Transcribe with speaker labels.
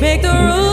Speaker 1: make the rules.